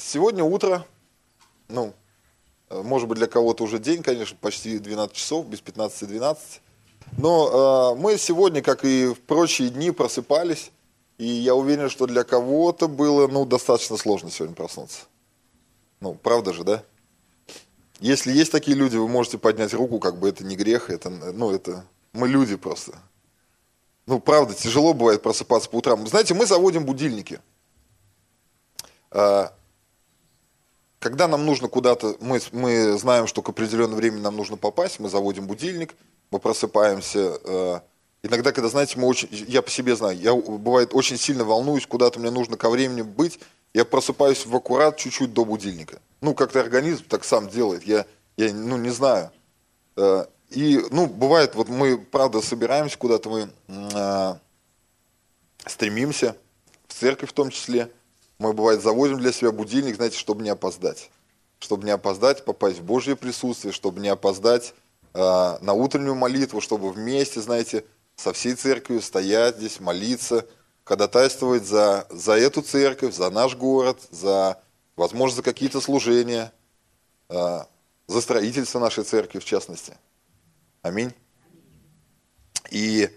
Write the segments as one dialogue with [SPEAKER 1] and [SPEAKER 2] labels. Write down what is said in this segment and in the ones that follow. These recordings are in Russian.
[SPEAKER 1] сегодня утро, ну, э, может быть, для кого-то уже день, конечно, почти 12 часов, без 15-12. Но э, мы сегодня, как и в прочие дни, просыпались, и я уверен, что для кого-то было, ну, достаточно сложно сегодня проснуться. Ну, правда же, да? Если есть такие люди, вы можете поднять руку, как бы это не грех, это, ну, это, мы люди просто. Ну, правда, тяжело бывает просыпаться по утрам. Знаете, мы заводим будильники. А, когда нам нужно куда-то, мы, мы знаем, что к определенному времени нам нужно попасть, мы заводим будильник, мы просыпаемся. А, иногда, когда, знаете, мы очень, я по себе знаю, я, бывает, очень сильно волнуюсь, куда-то мне нужно ко времени быть, я просыпаюсь в аккурат чуть-чуть до будильника. Ну, как-то организм так сам делает, я, я ну, не знаю. А, и, ну, бывает, вот мы, правда, собираемся куда-то, мы э, стремимся, в церковь в том числе. Мы, бывает, заводим для себя будильник, знаете, чтобы не опоздать. Чтобы не опоздать, попасть в Божье присутствие, чтобы не опоздать э, на утреннюю молитву, чтобы вместе, знаете, со всей церковью стоять здесь, молиться, ходатайствовать за, за эту церковь, за наш город, за, возможно, за какие-то служения, э, за строительство нашей церкви в частности. Аминь. И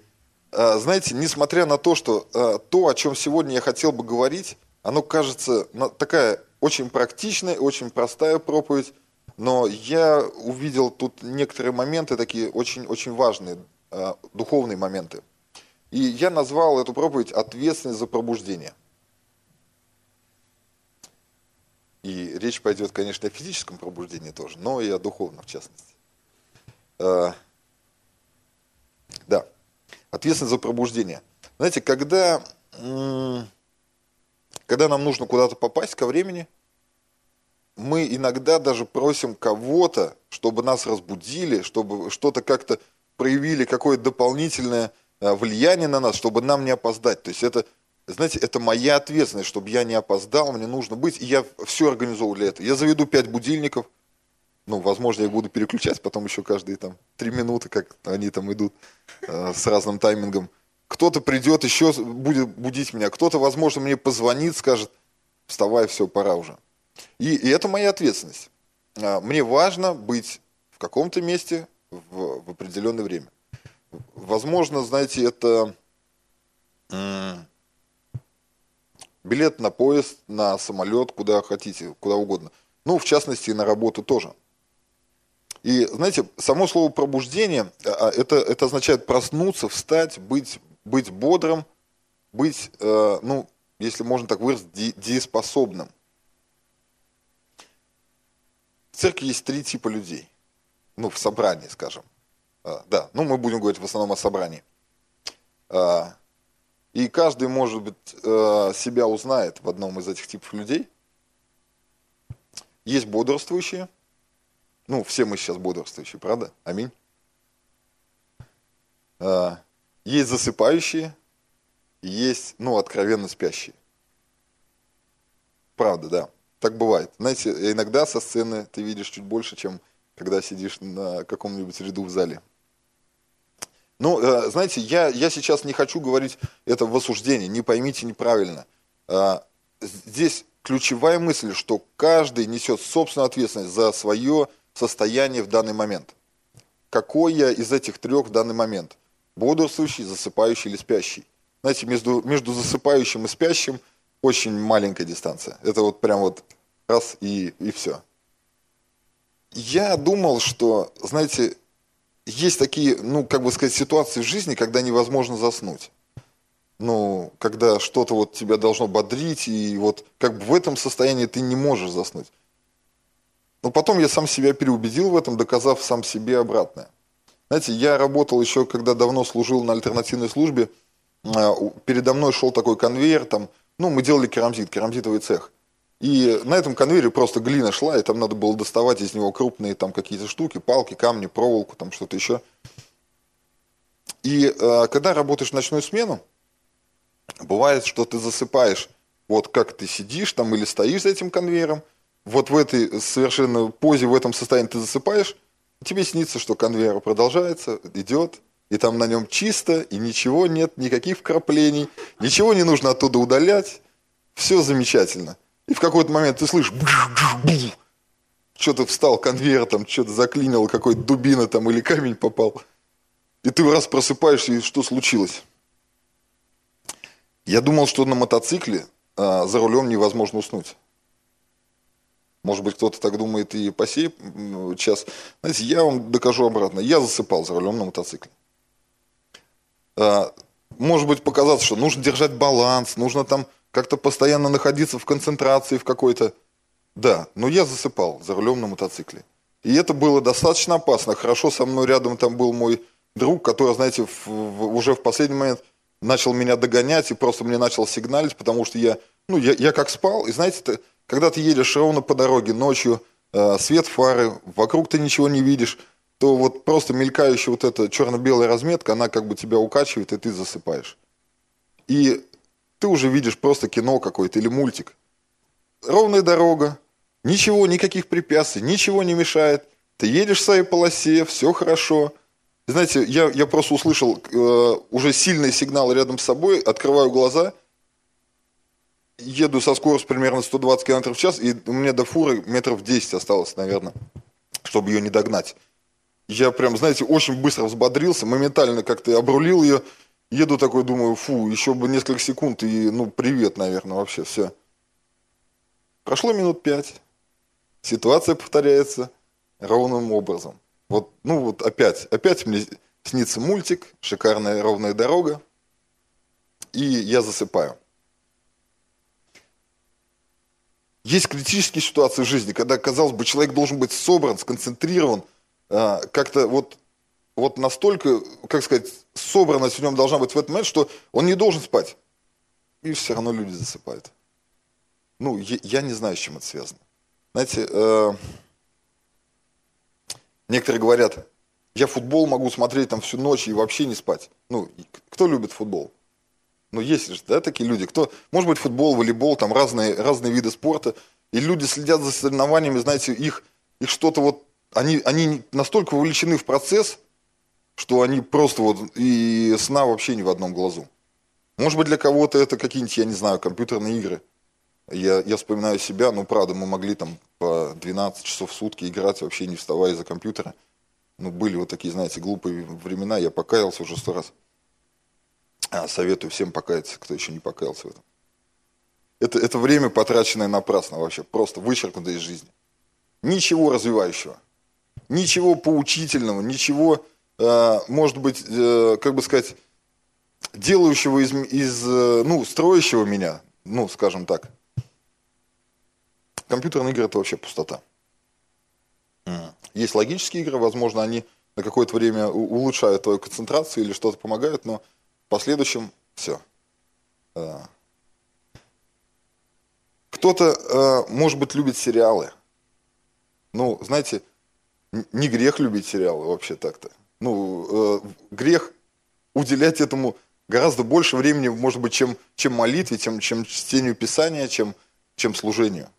[SPEAKER 1] э, знаете, несмотря на то, что э, то, о чем сегодня я хотел бы говорить, оно кажется такая очень практичная, очень простая проповедь, но я увидел тут некоторые моменты, такие очень-очень важные, э, духовные моменты. И я назвал эту проповедь «Ответственность за пробуждение». И речь пойдет, конечно, о физическом пробуждении тоже, но и о духовном в частности. Да. Ответственность за пробуждение. Знаете, когда, когда нам нужно куда-то попасть ко времени, мы иногда даже просим кого-то, чтобы нас разбудили, чтобы что-то как-то проявили, какое-то дополнительное э, влияние на нас, чтобы нам не опоздать. То есть это, знаете, это моя ответственность, чтобы я не опоздал, мне нужно быть, и я все организовал для этого. Я заведу пять будильников – ну, возможно, я буду переключать потом еще каждые там три минуты, как они там идут э, с разным таймингом. Кто-то придет еще, будет будить меня, кто-то, возможно, мне позвонит, скажет, вставай, все, пора уже. И, и это моя ответственность. А, мне важно быть в каком-то месте в, в определенное время. Возможно, знаете, это билет на поезд, на самолет, куда хотите, куда угодно. Ну, в частности, на работу тоже. И, знаете, само слово пробуждение, а, а, это, это означает проснуться, встать, быть, быть бодрым, быть, э, ну, если можно так выразить, дееспособным. В церкви есть три типа людей. Ну, в собрании, скажем. А, да, ну, мы будем говорить в основном о собрании. И каждый, может быть, э, себя узнает в одном из этих типов людей. Есть бодрствующие – ну, все мы сейчас бодрствующие, правда? Аминь. Есть засыпающие, есть, ну, откровенно спящие. Правда, да. Так бывает. Знаете, иногда со сцены ты видишь чуть больше, чем когда сидишь на каком-нибудь ряду в зале. Ну, э, знаете, я, я сейчас не хочу говорить это в осуждении, не поймите неправильно. А, здесь ключевая мысль, что каждый несет собственную ответственность за свое состояние в данный момент. Какой я из этих трех в данный момент? Бодрствующий, засыпающий или спящий? Знаете, между, между засыпающим и спящим очень маленькая дистанция. Это вот прям вот раз и, и все. Я думал, что, знаете, есть такие, ну, как бы сказать, ситуации в жизни, когда невозможно заснуть. Ну, когда что-то вот тебя должно бодрить, и вот как бы в этом состоянии ты не можешь заснуть. Но потом я сам себя переубедил в этом, доказав сам себе обратное. Знаете, я работал еще, когда давно служил на альтернативной службе, а, передо мной шел такой конвейер, там, ну, мы делали керамзит, керамзитовый цех. И на этом конвейере просто глина шла, и там надо было доставать из него крупные там какие-то штуки, палки, камни, проволоку, там что-то еще. И э, когда работаешь в ночную смену, бывает, что ты засыпаешь, вот как ты сидишь там или стоишь за этим конвейером, вот в этой совершенно позе, в этом состоянии ты засыпаешь, тебе снится, что конвейер продолжается, идет, и там на нем чисто, и ничего нет, никаких вкраплений, ничего не нужно оттуда удалять, все замечательно. И в какой-то момент ты слышишь, что-то встал конвейер, там что-то заклинило, какой-то дубина там или камень попал. И ты раз просыпаешься, и что случилось? Я думал, что на мотоцикле а, за рулем невозможно уснуть. Может быть, кто-то так думает и по сей час. Знаете, я вам докажу обратно. Я засыпал за рулем на мотоцикле. А, может быть, показаться, что нужно держать баланс, нужно там как-то постоянно находиться в концентрации в какой-то. Да, но я засыпал за рулем на мотоцикле. И это было достаточно опасно. Хорошо, со мной рядом там был мой друг, который, знаете, в, в, уже в последний момент начал меня догонять и просто мне начал сигналить, потому что я, ну, я, я как спал, и знаете, когда ты едешь ровно по дороге ночью, э, свет фары, вокруг ты ничего не видишь, то вот просто мелькающая вот эта черно-белая разметка, она как бы тебя укачивает, и ты засыпаешь. И ты уже видишь просто кино какое-то или мультик. Ровная дорога, ничего, никаких препятствий, ничего не мешает. Ты едешь в своей полосе, все хорошо – знаете, я, я просто услышал э, уже сильный сигнал рядом с собой, открываю глаза, еду со скоростью примерно 120 км в час, и у меня до фуры метров 10 осталось, наверное, чтобы ее не догнать. Я прям, знаете, очень быстро взбодрился, моментально как-то обрулил ее, еду такой, думаю, фу, еще бы несколько секунд, и, ну, привет, наверное, вообще, все. Прошло минут пять, ситуация повторяется ровным образом. Вот, ну вот опять, опять мне снится мультик, шикарная ровная дорога, и я засыпаю. Есть критические ситуации в жизни, когда, казалось бы, человек должен быть собран, сконцентрирован, а, как-то вот, вот настолько, как сказать, собранность в нем должна быть в этот момент, что он не должен спать. И все равно люди засыпают. Ну, я не знаю, с чем это связано. Знаете, э, Некоторые говорят, я футбол могу смотреть там всю ночь и вообще не спать. Ну, кто любит футбол? Ну, есть же, да, такие люди. Кто, может быть, футбол, волейбол, там разные, разные виды спорта. И люди следят за соревнованиями, знаете, их, их что-то вот, они, они настолько вовлечены в процесс, что они просто вот и сна вообще не в одном глазу. Может быть, для кого-то это какие-нибудь, я не знаю, компьютерные игры. Я, я вспоминаю себя, ну, правда, мы могли там по 12 часов в сутки играть, вообще не вставая из-за компьютера. Ну, были вот такие, знаете, глупые времена, я покаялся уже сто раз. А, советую всем покаяться, кто еще не покаялся в этом. Это, это время, потраченное напрасно вообще, просто вычеркнуто из жизни. Ничего развивающего, ничего поучительного, ничего, э, может быть, э, как бы сказать, делающего из, из, э, ну, строящего меня, ну, скажем так, Компьютерные игры – это вообще пустота. Есть логические игры, возможно, они на какое-то время улучшают твою концентрацию или что-то помогают, но последующем все. Э, кто-то, э, может быть, любит сериалы. Ну, знаете, не грех любить сериалы вообще так-то. Ну, э, грех уделять этому гораздо больше времени, может быть, чем, чем молитве, чем, чем чтению Писания, чем, чем служению.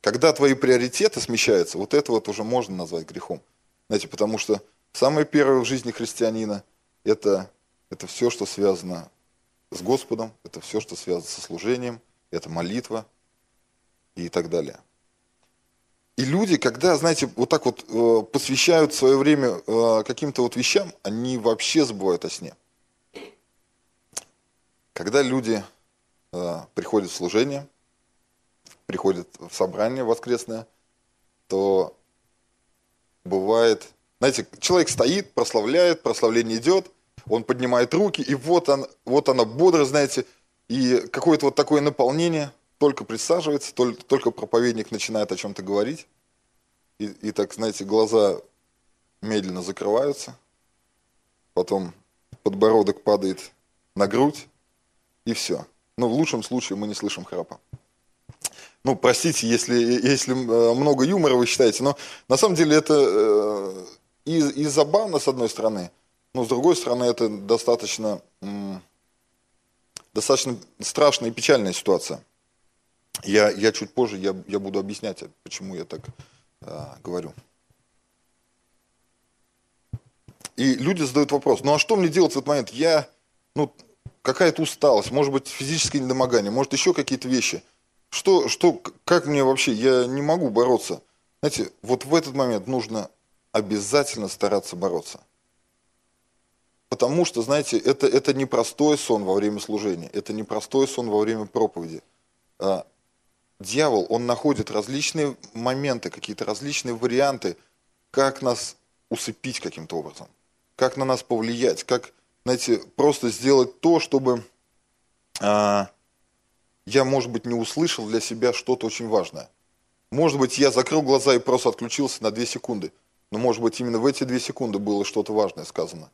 [SPEAKER 1] Когда твои приоритеты смещаются, вот это вот уже можно назвать грехом. Знаете, потому что самое первое в жизни христианина это, это все, что связано с Господом, это все, что связано со служением, это молитва и так далее. И люди, когда, знаете, вот так вот э, посвящают свое время э, каким-то вот вещам, они вообще забывают о сне. Когда люди э, приходят в служение, приходит в собрание воскресное, то бывает, знаете, человек стоит, прославляет, прославление идет, он поднимает руки, и вот, он, вот она бодро, знаете, и какое-то вот такое наполнение, только присаживается, только, только проповедник начинает о чем-то говорить, и, и так, знаете, глаза медленно закрываются, потом подбородок падает на грудь, и все. Но в лучшем случае мы не слышим храпа. Ну, простите, если, если э, много юмора вы считаете, но на самом деле это э, и, и забавно, с одной стороны, но с другой стороны это достаточно, достаточно страшная и печальная ситуация. Я, я чуть позже я, я буду объяснять, почему я так э, говорю. И люди задают вопрос, ну а что мне делать в этот момент? Я, ну, какая-то усталость, может быть, физическое недомогание, может, еще какие-то вещи – что, что, как мне вообще, я не могу бороться. Знаете, вот в этот момент нужно обязательно стараться бороться. Потому что, знаете, это, это не простой сон во время служения, это не простой сон во время проповеди. А, дьявол, он находит различные моменты, какие-то различные варианты, как нас усыпить каким-то образом, как на нас повлиять, как, знаете, просто сделать то, чтобы а, я, может быть, не услышал для себя что-то очень важное. Может быть, я закрыл глаза и просто отключился на две секунды. Но, может быть, именно в эти две секунды было что-то важное сказано.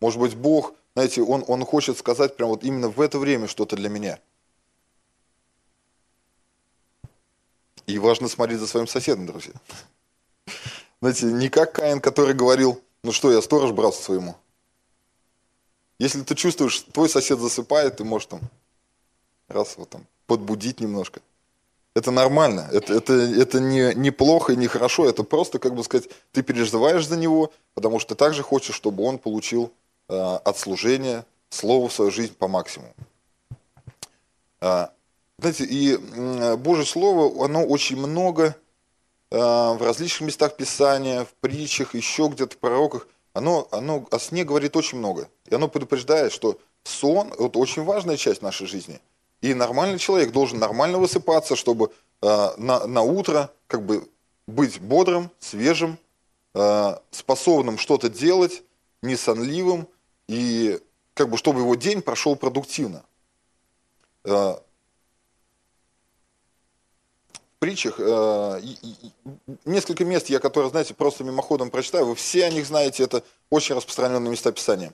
[SPEAKER 1] Может быть, Бог, знаете, он, он хочет сказать прямо вот именно в это время что-то для меня. И важно смотреть за своим соседом, друзья. Знаете, не как Каин, который говорил, ну что, я сторож братству своему. Если ты чувствуешь, твой сосед засыпает, ты можешь там раз вот там подбудить немножко. Это нормально, это, это, это не, не плохо и не хорошо, это просто, как бы сказать, ты переживаешь за него, потому что ты также хочешь, чтобы он получил от служения слово в свою жизнь по максимуму. Э, знаете, и э, Божье Слово, оно очень много э, в различных местах Писания, в притчах, еще где-то в пророках, оно, оно о сне говорит очень много. И оно предупреждает, что сон – это очень важная часть нашей жизни – и нормальный человек должен нормально высыпаться, чтобы э, на, на утро как бы быть бодрым, свежим, э, способным что-то делать, не сонливым, и как бы чтобы его день прошел продуктивно. Э, в притчах, э, несколько мест, я которые, знаете, просто мимоходом прочитаю, вы все о них знаете, это очень распространенные места Писания.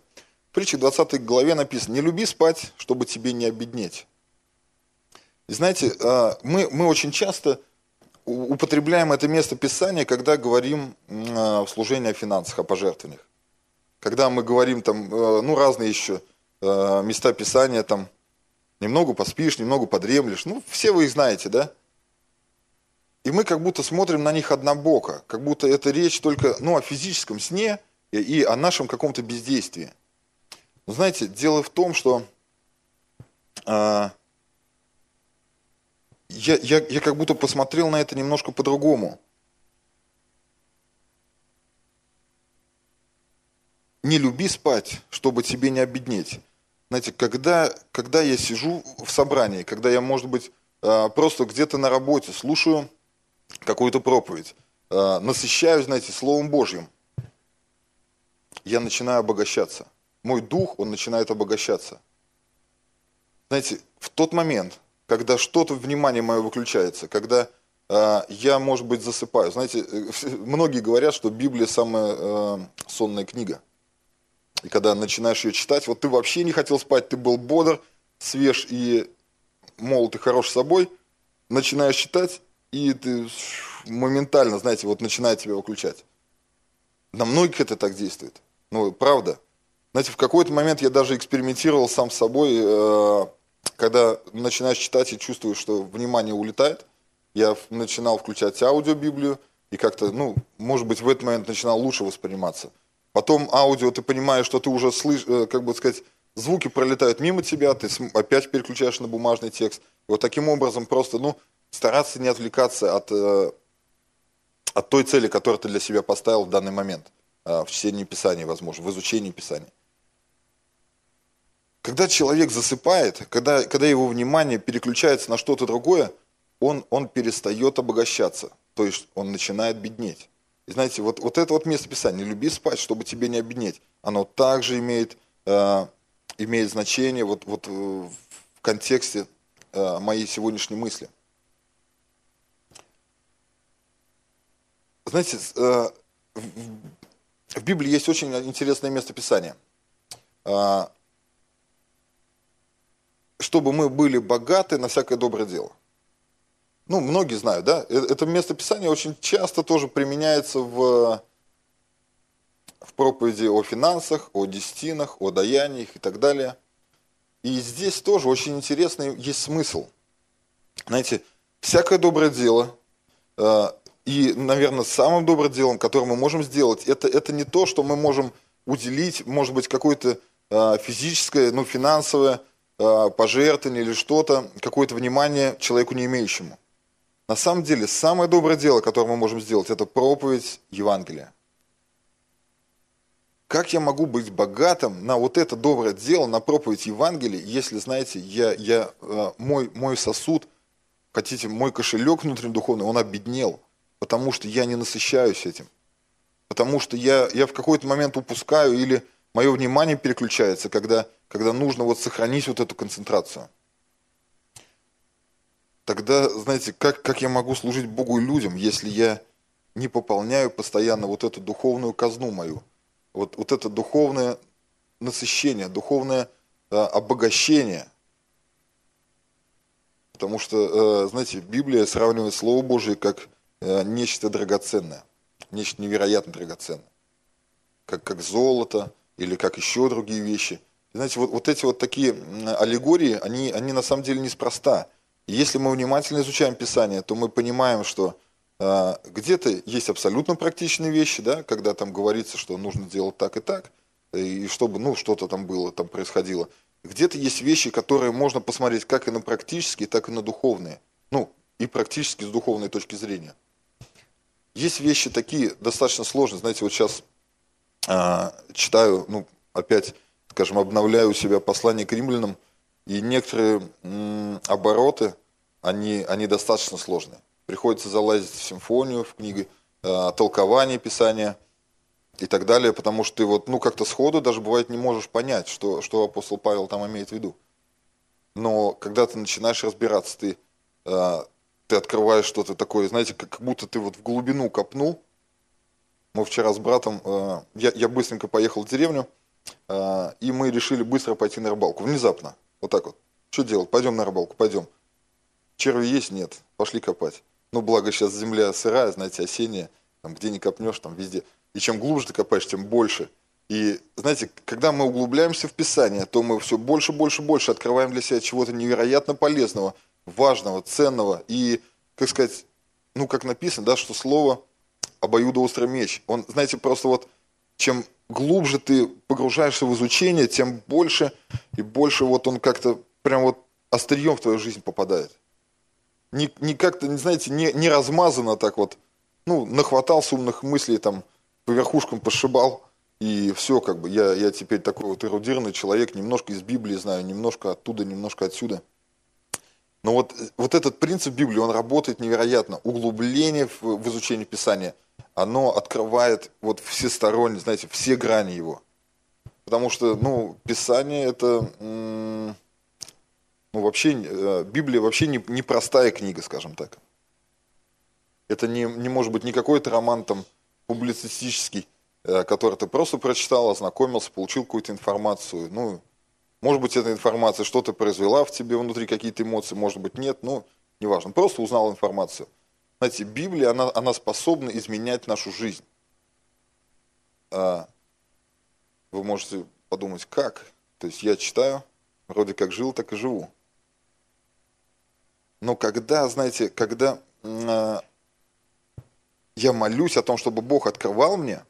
[SPEAKER 1] В притчах 20 главе написано, не люби спать, чтобы тебе не обеднеть. И знаете, а, мы, мы очень часто употребляем это место Писания, когда говорим в служении о финансах, о пожертвованиях. Когда мы говорим там, а, ну, разные еще места Писания, там, немного поспишь, немного подремлешь. Ну, все вы их знаете, да? И мы как будто смотрим на них однобоко, как будто это речь только ну, о физическом сне и, о нашем каком-то бездействии. Но знаете, дело в том, что я, я, я как будто посмотрел на это немножко по-другому. Не люби спать, чтобы тебе не обеднеть. Знаете, когда, когда я сижу в собрании, когда я, может быть, а, просто где-то на работе слушаю какую-то проповедь, а, насыщаюсь, знаете, Словом Божьим, я начинаю обогащаться. Мой дух, он начинает обогащаться. Знаете, в тот момент, когда что-то, внимание мое выключается, когда э, я, может быть, засыпаю. Знаете, э, многие говорят, что Библия самая э, сонная книга. И когда начинаешь ее читать, вот ты вообще не хотел спать, ты был бодр, свеж и молод и хорош собой, начинаешь читать, и ты моментально, знаете, вот начинает тебя выключать. На многих это так действует. Ну, правда. Знаете, в какой-то момент я даже экспериментировал сам с собой, э, когда начинаешь читать и чувствуешь, что внимание улетает, я начинал включать аудиобиблию, и как-то, ну, может быть, в этот момент начинал лучше восприниматься. Потом аудио, ты понимаешь, что ты уже слышишь, э, как бы сказать, звуки пролетают мимо тебя, ты опять переключаешь на бумажный текст. И вот таким образом просто, ну, стараться не отвлекаться от, э, от той цели, которую ты для себя поставил в данный момент, э, в чтении Писания, возможно, в изучении Писания. Когда человек засыпает, когда, когда его внимание переключается на что-то другое, он, он перестает обогащаться, то есть он начинает беднеть. Знаете, вот, вот это вот место Писания, люби спать, чтобы тебе не обеднеть, оно также имеет, э, имеет значение вот, вот в контексте э, моей сегодняшней мысли. Знаете, э, в, в Библии есть очень интересное место Писания. Э, чтобы мы были богаты на всякое доброе дело. Ну, многие знают, да? Э, это место Писания очень часто тоже применяется в, в проповеди о финансах, о десятинах, о даяниях и так далее. И здесь тоже очень интересный есть смысл. Знаете, всякое доброе дело, э, и, наверное, самым добрым делом, которое мы можем сделать, это, это не то, что мы можем уделить, может быть, какое-то э, физическое, ну, финансовое, э, пожертвование или что-то, какое-то внимание человеку не имеющему. На самом деле, самое доброе дело, которое мы можем сделать, это проповедь Евангелия. Как я могу быть богатым на вот это доброе дело, на проповедь Евангелия, если, знаете, я, я, э, мой, мой сосуд, хотите, мой кошелек внутренний духовный, он обеднел, потому что я не насыщаюсь этим. Потому что я, я в какой-то момент упускаю или мое внимание переключается, когда, когда нужно вот сохранить вот эту концентрацию. Тогда, знаете, как, как я могу служить Богу и людям, если я не пополняю постоянно вот эту духовную казну мою – вот, вот это духовное насыщение, духовное э, обогащение. Потому что, э, знаете, Библия сравнивает Слово Божие как э, нечто драгоценное, нечто невероятно драгоценное. Как, как золото или как еще другие вещи. Знаете, вот, вот эти вот такие аллегории, они, они на самом деле неспроста. Если мы внимательно изучаем Писание, то мы понимаем, что а, где-то есть абсолютно практичные вещи, да, когда там говорится, что нужно делать так и так, и чтобы ну, что-то там было, там происходило. Где-то есть вещи, которые можно посмотреть как и на практические, так и на духовные. Ну, и практически с духовной точки зрения. Есть вещи такие достаточно сложные. Знаете, вот сейчас а, читаю, ну, опять, скажем, обновляю у себя послание к римлянам, и некоторые м, обороты, они, они достаточно сложные приходится залазить в симфонию, в книги, э, толкование Писания и так далее, потому что ты вот, ну, как-то сходу даже бывает не можешь понять, что, что апостол Павел там имеет в виду. Но когда ты начинаешь разбираться, ты, э, ты открываешь что-то такое, знаете, как, будто ты вот в глубину копнул. Мы вчера с братом, э, я, я быстренько поехал в деревню, э, и мы решили быстро пойти на рыбалку. Внезапно. Вот так вот. Что делать? Пойдем на рыбалку, пойдем. Черви есть? Нет. Пошли копать. Ну, благо сейчас земля сырая, знаете, осенняя, там где не копнешь, там везде. И чем глубже ты копаешь, тем больше. И, знаете, когда мы углубляемся в Писание, то мы все больше, больше, больше открываем для себя чего-то невероятно полезного, важного, ценного. И, как сказать, ну, как написано, да, что слово обоюдоострый меч. Он, знаете, просто вот чем глубже ты погружаешься в изучение, тем больше и больше вот он как-то прям вот острием в твою жизнь попадает не, не как-то, не знаете, не, не размазано так вот. Ну, нахватался умных мыслей, там, по верхушкам пошибал, и все, как бы, я, я теперь такой вот эрудированный человек, немножко из Библии знаю, немножко оттуда, немножко отсюда. Но вот, вот этот принцип Библии, он работает невероятно. Углубление в, в изучении Писания, оно открывает вот всесторонне, знаете, все грани его. Потому что, ну, Писание это, ну, вообще, э, Библия вообще не, не простая книга, скажем так. Это не, не может быть не какой-то роман там публицистический, э, который ты просто прочитал, ознакомился, получил какую-то информацию. Ну, может быть, эта информация что-то произвела в тебе внутри, какие-то эмоции, может быть, нет, ну, неважно. Просто узнал информацию. Знаете, Библия, она, она способна изменять нашу жизнь. А, вы можете подумать, как? То есть я читаю, вроде как жил, так и живу. Но когда, знаете, когда э, я молюсь о том, чтобы Бог открывал мне,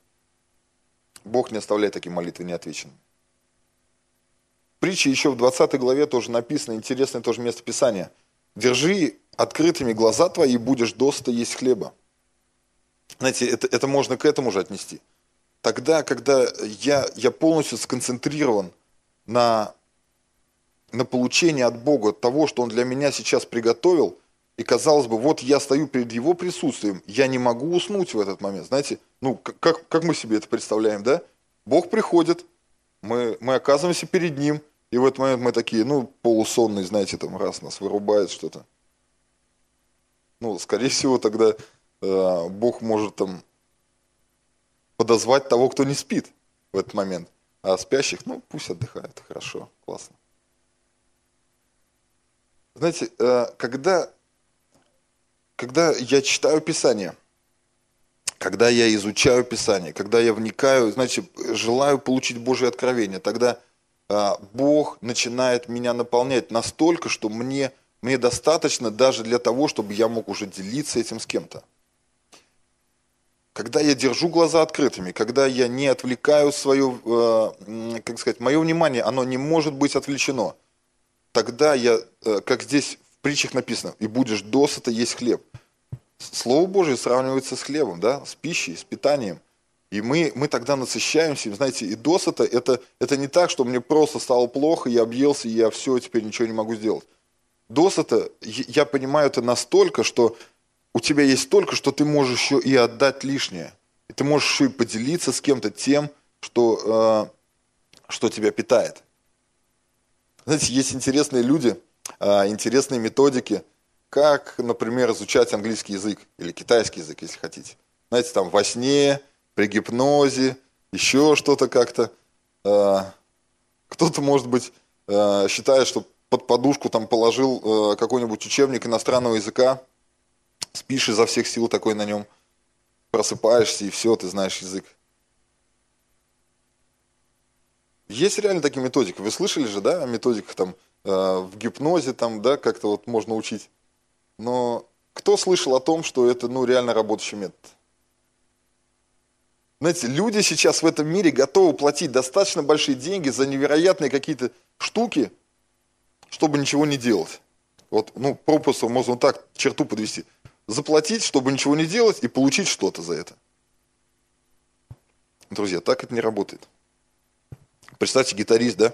[SPEAKER 1] Бог не оставляет такие молитвы неотвеченными. Притче еще в 20 главе тоже написано, интересное тоже место Писания. «Держи открытыми глаза твои, и будешь доста есть хлеба». Знаете, это, это можно к этому же отнести. Тогда, когда я, я полностью сконцентрирован на на получение от Бога того, что Он для меня сейчас приготовил, и казалось бы, вот я стою перед Его присутствием, я не могу уснуть в этот момент. Знаете, ну, как, как мы себе это представляем, да? Бог приходит, мы, мы оказываемся перед Ним, и в этот момент мы такие, ну, полусонные, знаете, там раз нас вырубает что-то. Ну, скорее всего, тогда э, Бог может там подозвать того, кто не спит в этот момент. А спящих, ну, пусть отдыхают, хорошо, классно. Знаете, э, когда, когда я читаю Писание, когда я изучаю Писание, когда я вникаю, значит, желаю получить Божье откровение, тогда Бог начинает меня наполнять настолько, что мне, мне достаточно даже для того, чтобы я мог уже делиться этим с кем-то. Когда я держу глаза открытыми, когда я не отвлекаю свое, э, как сказать, мое внимание, оно не может быть отвлечено – тогда я, э, как здесь в притчах написано, и будешь досыта есть хлеб. Слово Божие сравнивается с хлебом, да, с пищей, с питанием. И мы, мы тогда насыщаемся, знаете, и досыта это, это не так, что мне просто стало плохо, я объелся, и я все, теперь ничего не могу сделать. Досыта, я понимаю это настолько, что у тебя есть столько, что ты можешь еще и отдать лишнее. И ты можешь еще и поделиться с кем-то тем, что, э, что тебя питает. Знаете, есть интересные люди, э, интересные методики, как, например, изучать английский язык или китайский язык, если хотите. Знаете, там во сне, при гипнозе, еще что-то как-то. Э, кто-то, может быть, э, считает, что под подушку там положил э, какой-нибудь учебник иностранного языка, спишь изо всех сил такой на нем, просыпаешься и все, ты знаешь язык. Есть реально такие методики. Вы слышали же, да, о методиках там в гипнозе там, да, как-то вот можно учить. Но кто слышал о том, что это, ну, реально работающий метод? Знаете, люди сейчас в этом мире готовы платить достаточно большие деньги за невероятные какие-то штуки, чтобы ничего не делать. Вот, ну, пропуск можно так черту подвести. Заплатить, чтобы ничего не делать, и получить что-то за это. Друзья, так это не работает. Представьте, гитарист, да?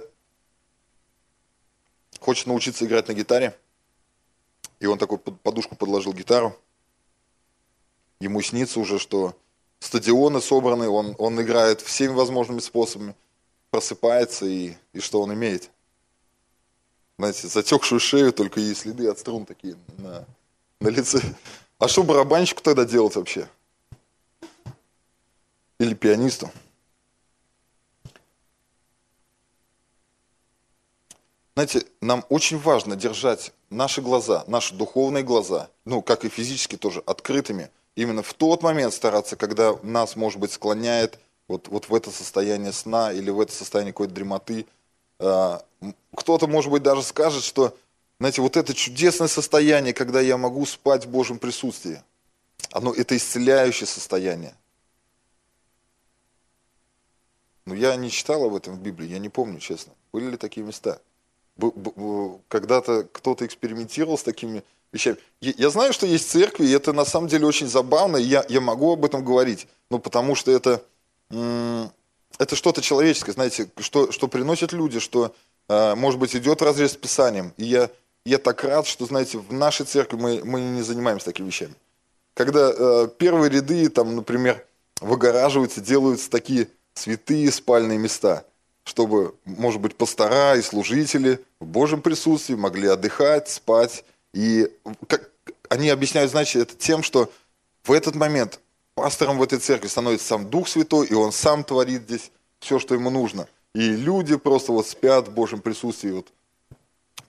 [SPEAKER 1] Хочет научиться играть на гитаре. И он такой под подушку подложил гитару. Ему снится уже, что стадионы собраны, он, он играет всеми возможными способами, просыпается и, и что он имеет? Знаете, затекшую шею, только и следы от струн такие на, на лице. А что барабанщику тогда делать вообще? Или пианисту? Знаете, нам очень важно держать наши глаза, наши духовные глаза, ну, как и физически тоже, открытыми – именно в тот момент стараться, когда нас, может быть, склоняет вот, вот в это состояние сна или в это состояние какой-то дремоты. А, кто-то, может быть, даже скажет, что, знаете, вот это чудесное состояние, когда я могу спать в Божьем присутствии, оно, это исцеляющее состояние. Но я не читал об этом в Библии, я не помню, честно. Были ли такие места? Когда-то кто-то экспериментировал с такими вещами. Я знаю, что есть церкви, и это на самом деле очень забавно, и я, я могу об этом говорить, ну, потому что это, это что-то человеческое, знаете, что, что приносят люди, что, а, может быть, идет разрез с Писанием. И я, я так рад, что, знаете, в нашей церкви мы, мы не занимаемся такими вещами. Когда э, первые ряды, там, например, выгораживаются, делаются такие святые спальные места, чтобы, может быть, пастора и служители в Божьем присутствии могли отдыхать, спать, и как, они объясняют, значит, это тем, что в этот момент пастором в этой церкви становится сам Дух Святой, и он сам творит здесь все, что ему нужно. И люди просто вот спят в Божьем присутствии, вот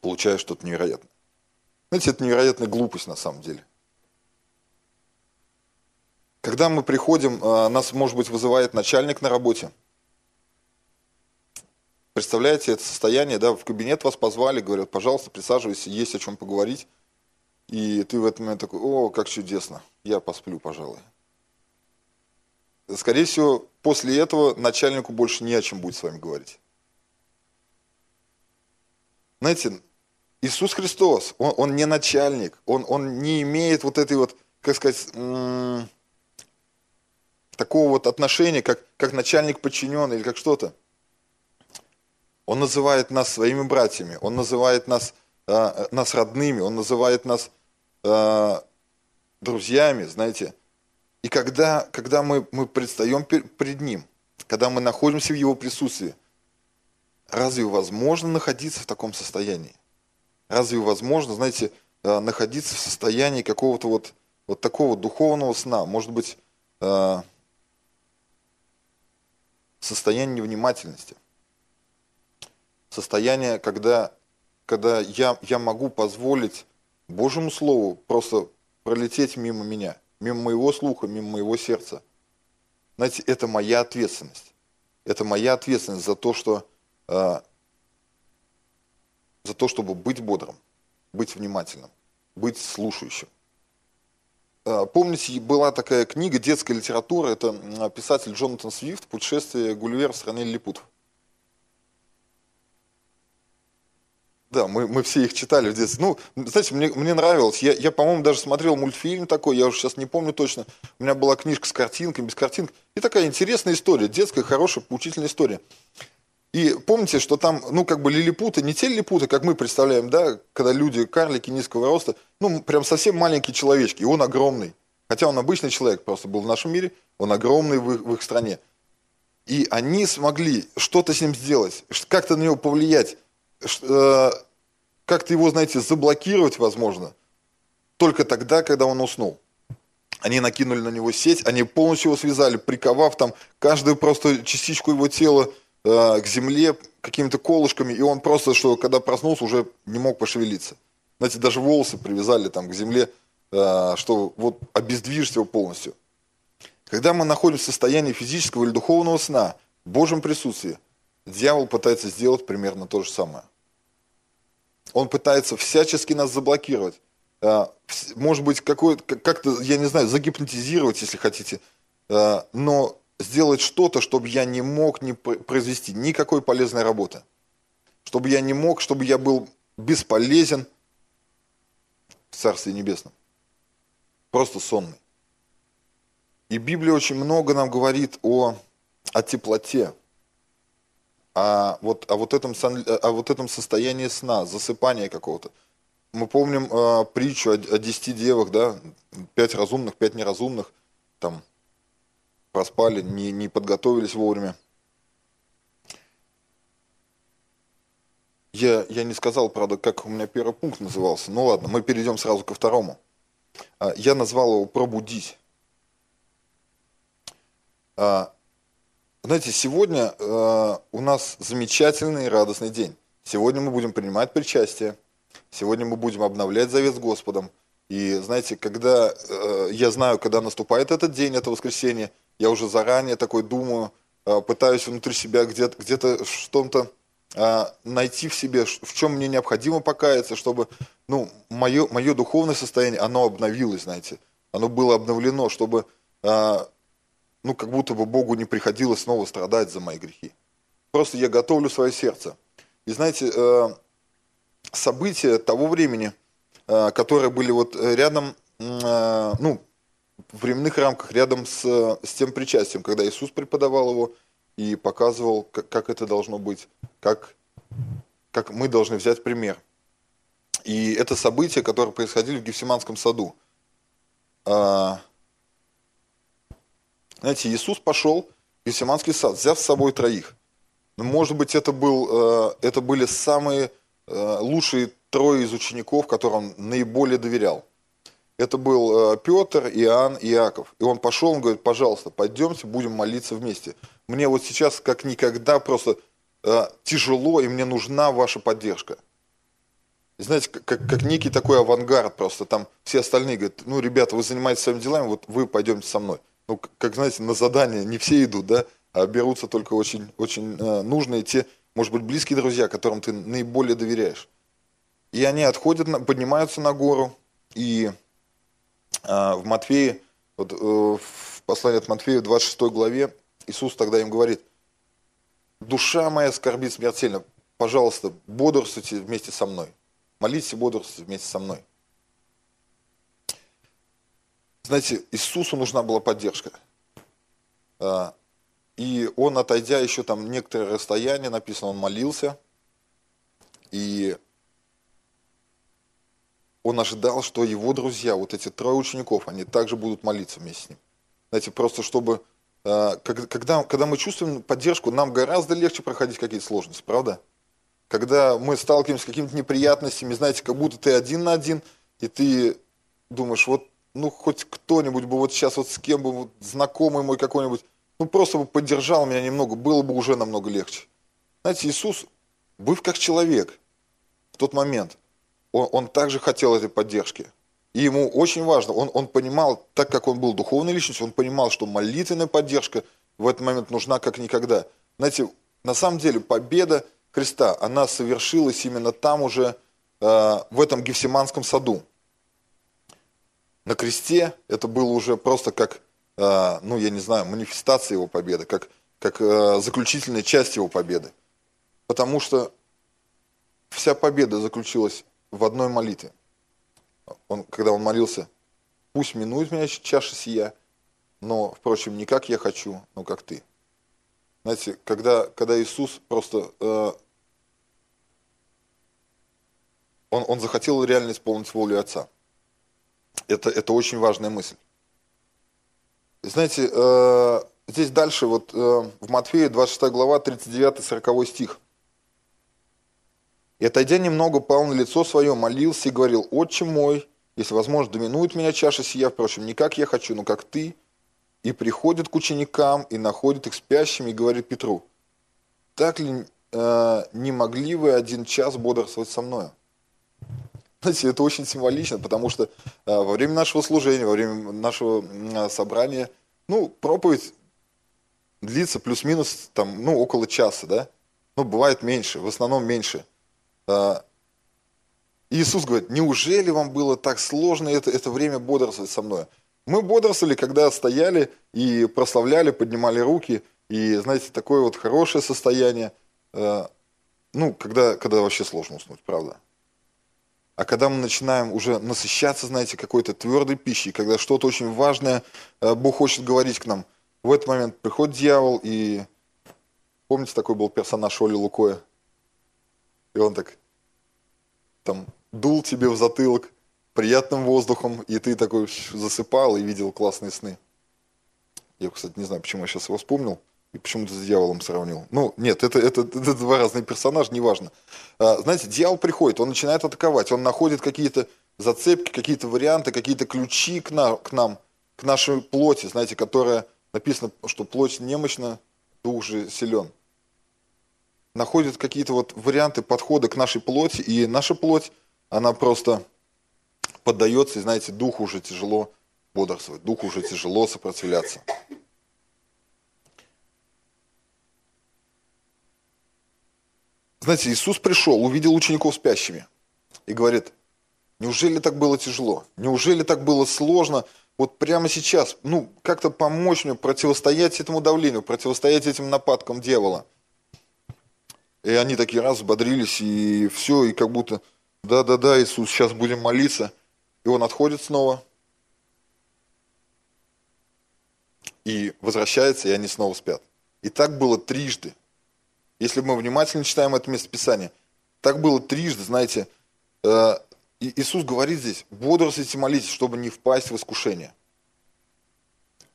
[SPEAKER 1] получая что-то невероятное. Знаете, это невероятная глупость на самом деле. Когда мы приходим, а, нас, может быть, вызывает начальник на работе. Представляете, это состояние, да, в кабинет вас позвали, говорят, пожалуйста, присаживайся, есть о чем поговорить. И ты в этот момент такой, о, как чудесно, я посплю, пожалуй. Скорее всего, после этого начальнику больше не о чем будет с вами говорить. Знаете, Иисус Христос, Он, он не начальник, он, он не имеет вот этой вот, как сказать, такого вот отношения, как, как начальник подчиненный или как что-то. Он называет нас своими братьями, Он называет нас, э, нас родными, Он называет нас э, друзьями, знаете. И когда, когда мы, мы предстаем перед Ним, когда мы находимся в Его присутствии, разве возможно находиться в таком состоянии? Разве возможно, знаете, э, находиться в состоянии какого-то вот, вот такого духовного сна? Может быть, э, состояние невнимательности состояние, когда, когда я, я могу позволить Божьему Слову просто пролететь мимо меня, мимо моего слуха, мимо моего сердца. Знаете, это моя ответственность. Это моя ответственность за то, что, э, за то, чтобы быть бодрым, быть внимательным, быть слушающим. Э, помните, была такая книга детская литература, это писатель Джонатан Свифт «Путешествие Гулливера в стране лилипутов». Да, мы, мы все их читали в детстве. Ну, знаете, мне, мне нравилось. Я, я, по-моему, даже смотрел мультфильм такой, я уже сейчас не помню точно. У меня была книжка с картинками, без картинок. И такая интересная история, детская, хорошая, поучительная история. И помните, что там, ну, как бы лилипуты, не те лилипуты, как мы представляем, да, когда люди, карлики низкого роста, ну, прям совсем маленькие человечки, и он огромный. Хотя он обычный человек просто был в нашем мире, он огромный в их, в их стране. И они смогли что-то с ним сделать, как-то на него повлиять, как-то его, знаете, заблокировать, возможно, только тогда, когда он уснул. Они накинули на него сеть, они полностью его связали, приковав там каждую просто частичку его тела э, к земле какими-то колышками, и он просто, что когда проснулся, уже не мог пошевелиться. Знаете, даже волосы привязали там к земле, э, что вот обездвижить его полностью. Когда мы находимся в состоянии физического или духовного сна, в Божьем присутствии, дьявол пытается сделать примерно то же самое. Он пытается всячески нас заблокировать. Э, может быть, как-то, я не знаю, загипнотизировать, если хотите, э, но сделать что-то, чтобы я не мог не произвести никакой полезной работы. Чтобы я не мог, чтобы я был бесполезен в Царстве Небесном. Просто сонный. И Библия очень много нам говорит о, о теплоте, о вот, о, вот этом, о вот этом состоянии сна, засыпания какого-то. Мы помним э, притчу о, о десяти девах, да, пять разумных, пять неразумных, там, проспали, не, не подготовились вовремя. Я, я не сказал, правда, как у меня первый пункт назывался. Ну ладно, мы перейдем сразу ко второму. А, я назвал его «Пробудись». Знаете, сегодня э, у нас замечательный и радостный день. Сегодня мы будем принимать причастие. Сегодня мы будем обновлять завет с Господом. И знаете, когда э, я знаю, когда наступает этот день, это воскресенье, я уже заранее такой думаю, э, пытаюсь внутри себя где-то где, -то, что-то э, найти в себе, в чем мне необходимо покаяться, чтобы ну, мое, мое духовное состояние, оно обновилось, знаете, оно было обновлено, чтобы э, ну, как будто бы Богу не приходилось снова страдать за мои грехи. Просто я готовлю свое сердце. И знаете, события того времени, которые были вот рядом, ну, в временных рамках рядом с, с тем причастием, когда Иисус преподавал его и показывал, как, как это должно быть, как, как мы должны взять пример. И это события, которые происходили в Гефсиманском саду. Знаете, Иисус пошел в Гефсиманский сад, взяв с собой троих. Может быть, это, был, э, это были самые э, лучшие трое из учеников, которым он наиболее доверял. Это был э, Петр, Иоанн и Иаков. И он пошел, он говорит, пожалуйста, пойдемте, будем молиться вместе. Мне вот сейчас как никогда просто тяжело, и мне нужна ваша поддержка. Знаете, как, как некий такой авангард просто. Там все остальные говорят, ну, ребята, вы занимаетесь своими делами, вот вы пойдемте со мной. Ну, как, знаете, на задание не все идут, да, а берутся только очень, очень э, нужные те, может быть, близкие друзья, которым ты наиболее доверяешь. И они отходят, поднимаются на гору, и а, в Матфея, вот, э, в послании от Матфея, 26 главе, Иисус тогда им говорит, душа моя скорбит смертельно, пожалуйста, бодрствуйте вместе со мной. Молитесь и бодрствуйте вместе со мной. Знаете, Иисусу нужна была поддержка. А, и он, отойдя еще там некоторое расстояние, написано, он молился. И он ожидал, что его друзья, вот эти трое учеников, они также будут молиться вместе с ним. Знаете, просто чтобы, э, когда, когда мы чувствуем поддержку, нам гораздо легче проходить какие-то сложности, правда? Когда мы сталкиваемся с какими-то неприятностями, знаете, как будто ты один на один, и ты думаешь, вот, ну, хоть кто-нибудь бы вот сейчас вот с кем бы, вот, знакомый мой какой-нибудь, ну, просто бы поддержал меня немного, было бы уже намного легче. Знаете, Иисус, быв как человек в тот момент, он, он также хотел этой поддержки. И ему очень важно, он, он понимал, так как он был духовной личностью, он понимал, что молитвенная поддержка в этот момент нужна как никогда. Знаете, на самом деле победа Христа, она совершилась именно там уже, э, в этом Гефсиманском саду. На кресте это было уже просто как, э, ну я не знаю, манифестация его победы, как, как э, заключительная часть его победы. Потому что вся победа заключилась в одной молитве. Он, когда он молился, пусть минует меня чаша сия, но, впрочем, не как я хочу, но как ты. Знаете, когда, когда Иисус просто... Э, он, он захотел реально исполнить волю Отца. Это, это очень важная мысль. Знаете, э, здесь дальше, вот э, в Матфея 26 глава, 39-40 стих. «И отойдя немного, пал на лицо свое, молился и говорил, «Отче мой, если возможно, доминует меня чаша сия, впрочем, не как я хочу, но как ты». И приходит к ученикам и находит их спящими и говорит Петру, «Так ли э, не могли вы один час бодрствовать со мною?» Знаете, это очень символично, потому что э, во время нашего служения, во время нашего э, собрания, ну, проповедь длится плюс-минус там, ну, около часа, да? Ну, бывает меньше, в основном меньше. Э, Иисус говорит, неужели вам было так сложно это, это время бодрствовать со мной? Мы бодрствовали, когда стояли и прославляли, поднимали руки, и, знаете, такое вот хорошее состояние, ну, когда, когда вообще сложно уснуть, правда? А когда мы начинаем уже насыщаться, знаете, какой-то твердой пищей, когда что-то очень важное э, Бог хочет говорить к нам, в этот момент приходит дьявол и... Помните, такой был персонаж Оли Лукоя? И он так там дул тебе в затылок приятным воздухом, и ты такой засыпал и видел классные сны. Я, кстати, не знаю, почему я сейчас его вспомнил. И почему-то с дьяволом сравнил. Ну, нет, это, это, это два разных персонажа, неважно. А, знаете, дьявол приходит, он начинает атаковать, он находит какие-то зацепки, какие-то варианты, какие-то ключи к, на, к нам, к нашей плоти, знаете, которая написано, что плоть немощна, дух же силен. Находит какие-то вот варианты подхода к нашей плоти, и наша плоть, она просто поддается, и знаете, духу уже тяжело бодрствовать, духу уже тяжело сопротивляться. Знаете, Иисус пришел, увидел учеников спящими и говорит, неужели так было тяжело? Неужели так было сложно вот прямо сейчас, ну, как-то помочь мне противостоять этому давлению, противостоять этим нападкам дьявола? И они такие раз взбодрились, и все, и как будто, да-да-да, Иисус, сейчас будем молиться. И он отходит снова, и возвращается, и они снова спят. И так было трижды. Если мы внимательно читаем это местописание, так было трижды, знаете, э, Иисус говорит здесь, бодрствуйте молитесь, чтобы не впасть в искушение.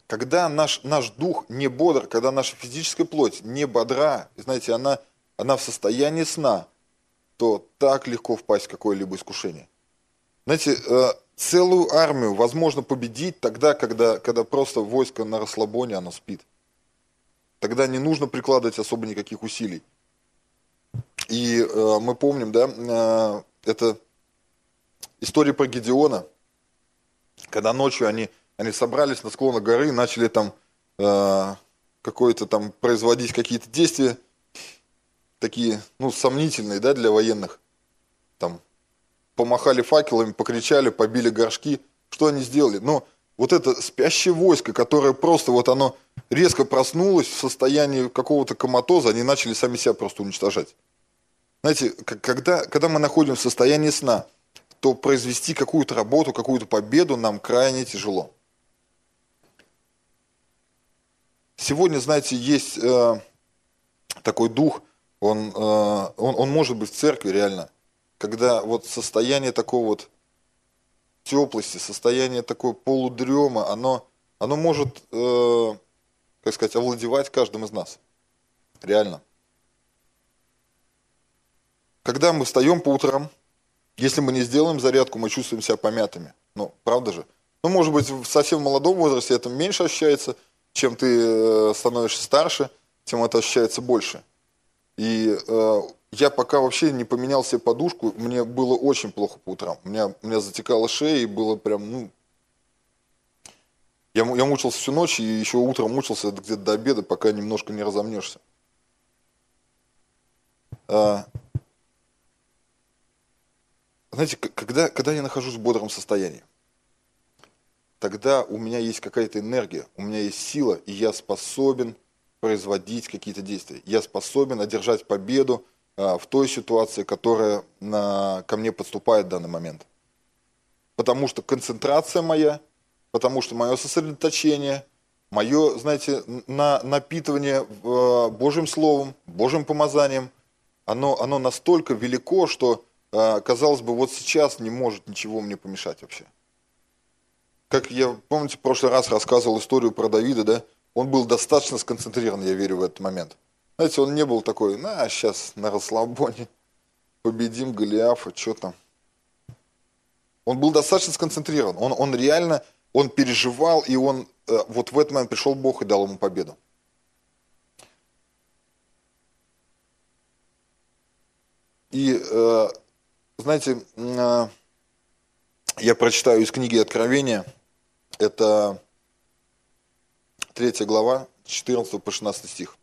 [SPEAKER 1] Когда наш, наш дух не бодр, когда наша физическая плоть не бодра, знаете, она, она в состоянии сна, то так легко впасть в какое-либо искушение. Знаете, э, целую армию возможно победить тогда, когда, когда просто войско на расслабоне, оно спит. Тогда не нужно прикладывать особо никаких усилий. И э, мы помним, да, э, это история про Гедеона, когда ночью они, они собрались на склонах горы, начали там э, какое-то там производить какие-то действия, такие, ну, сомнительные, да, для военных. Там помахали факелами, покричали, побили горшки. Что они сделали? Но вот это спящее войско, которое просто вот оно резко проснулось в состоянии какого-то коматоза, они начали сами себя просто уничтожать. Знаете, когда, когда мы находим в состоянии сна, то произвести какую-то работу, какую-то победу нам крайне тяжело. Сегодня, знаете, есть э, такой дух, он, э, он, он может быть в церкви реально, когда вот состояние такого вот теплости, состояние такой полудрема, оно, оно может, э, как сказать, овладевать каждым из нас. Реально. Когда мы встаем по утрам, если мы не сделаем зарядку, мы чувствуем себя помятыми. Ну, правда же? Ну, может быть, в совсем молодом возрасте это меньше ощущается, чем ты э, становишься старше, тем это ощущается больше. И э, я пока вообще не поменял себе подушку, мне было очень плохо по утрам. У меня, у меня затекала шея, и было прям, ну... Я, я мучился всю ночь, и еще утром мучился где-то до обеда, пока немножко не разомнешься. А... Знаете, когда, когда я нахожусь в бодром состоянии, тогда у меня есть какая-то энергия, у меня есть сила, и я способен производить какие-то действия. Я способен одержать победу в той ситуации, которая на, ко мне подступает в данный момент. Потому что концентрация моя, потому что мое сосредоточение, мое, знаете, на, напитывание Божьим Словом, Божьим помазанием, оно, оно настолько велико, что, казалось бы, вот сейчас не может ничего мне помешать вообще. Как я, помните, в прошлый раз рассказывал историю про Давида, да? Он был достаточно сконцентрирован, я верю, в этот момент. Знаете, он не был такой, на, сейчас на расслабоне победим Голиафа, что там. Он был достаточно сконцентрирован. Он, он реально, он переживал, и он, э, вот в этот момент пришел Бог и дал ему победу. И, э, знаете, э, я прочитаю из книги Откровения, это третья глава, 14 по 16 стих.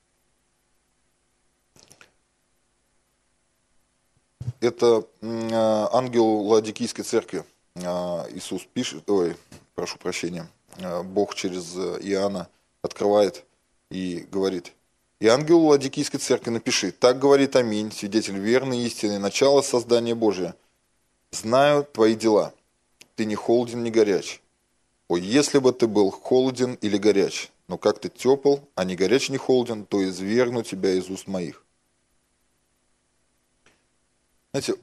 [SPEAKER 1] Это а, ангел Ладикийской церкви. А, Иисус пишет, ой, прошу прощения, а, Бог через Иоанна открывает и говорит, и ангелу Ладикийской церкви напиши, так говорит Аминь, свидетель верный и истины, начало создания Божия. Знаю твои дела, ты не холоден, не горяч. О, если бы ты был холоден или горяч, но как ты тепл, а не горяч, не холоден, то извергну тебя из уст моих. Знаете,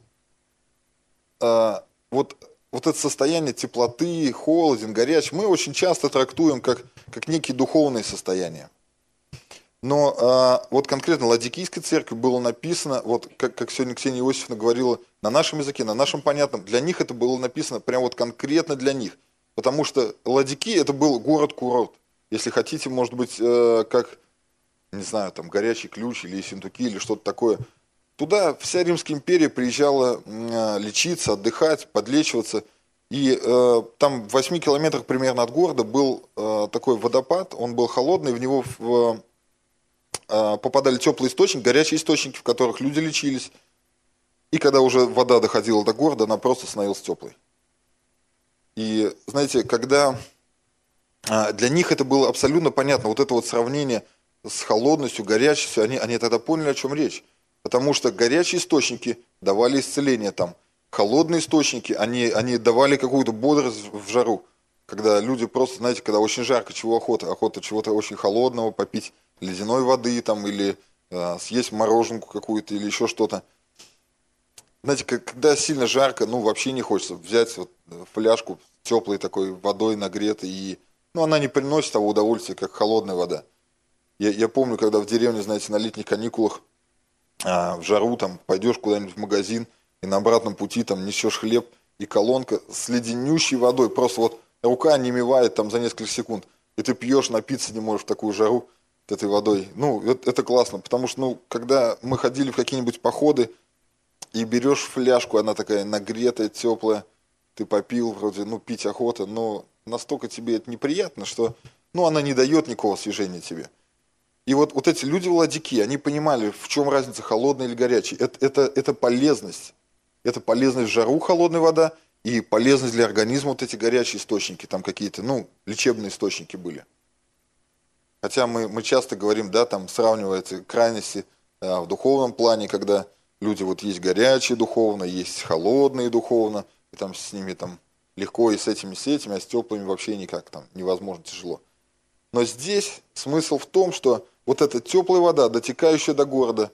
[SPEAKER 1] а, вот, вот это состояние теплоты, холоден, горяч, мы очень часто трактуем как, как некие духовные состояния. Но а, вот конкретно Ладикийской церкви было написано, вот как, как сегодня Ксения Иосифовна говорила, на нашем языке, на нашем понятном, для них это было написано прямо вот конкретно для них. Потому что Ладики это был город-курорт. Если хотите, может быть, э, как, не знаю, там горячий ключ или Синтуки или что-то такое – Туда вся Римская империя приезжала э, лечиться, отдыхать, подлечиваться. И э, там в 8 километрах примерно от города был э, такой водопад, он был холодный, в него в, э, попадали теплые источники, горячие источники, в которых люди лечились. И когда уже вода доходила до города, она просто становилась теплой. И знаете, когда э, для них это было абсолютно понятно, вот это вот сравнение с холодностью, горячестью, они, они тогда поняли, о чем речь. Потому что горячие источники давали исцеление там. Холодные источники, они, они давали какую-то бодрость в жару. Когда люди просто, знаете, когда очень жарко, чего охота? Охота чего-то очень холодного, попить ледяной воды там или э, съесть мороженку какую-то или еще что-то. Знаете, когда сильно жарко, ну вообще не хочется взять вот фляжку теплой такой водой нагретой и... Ну она не приносит того удовольствия, как холодная вода. Я, я помню, когда в деревне, знаете, на летних каникулах а, в жару там пойдешь куда-нибудь в магазин и на обратном пути там несешь хлеб и колонка с леденющей водой, просто вот рука не мивает там за несколько секунд, и ты пьешь, напиться не можешь в такую жару этой водой. Ну, это, это классно, потому что, ну, когда мы ходили в какие-нибудь походы, и берешь фляжку, она такая нагретая, теплая, ты попил, вроде, ну, пить охота, но настолько тебе это неприятно, что, ну, она не дает никакого освежения тебе. И вот, вот эти люди владики, они понимали, в чем разница холодной или горячей. Это, это, это полезность. Это полезность в жару холодная вода и полезность для организма вот эти горячие источники, там какие-то, ну, лечебные источники были. Хотя мы, мы часто говорим, да, там сравнивая эти крайности э, в духовном плане, когда люди вот есть горячие духовно, есть холодные духовно, и там с ними там легко и с этими, и а с теплыми вообще никак там невозможно, тяжело. Но здесь смысл в том, что вот эта теплая вода, дотекающая до города,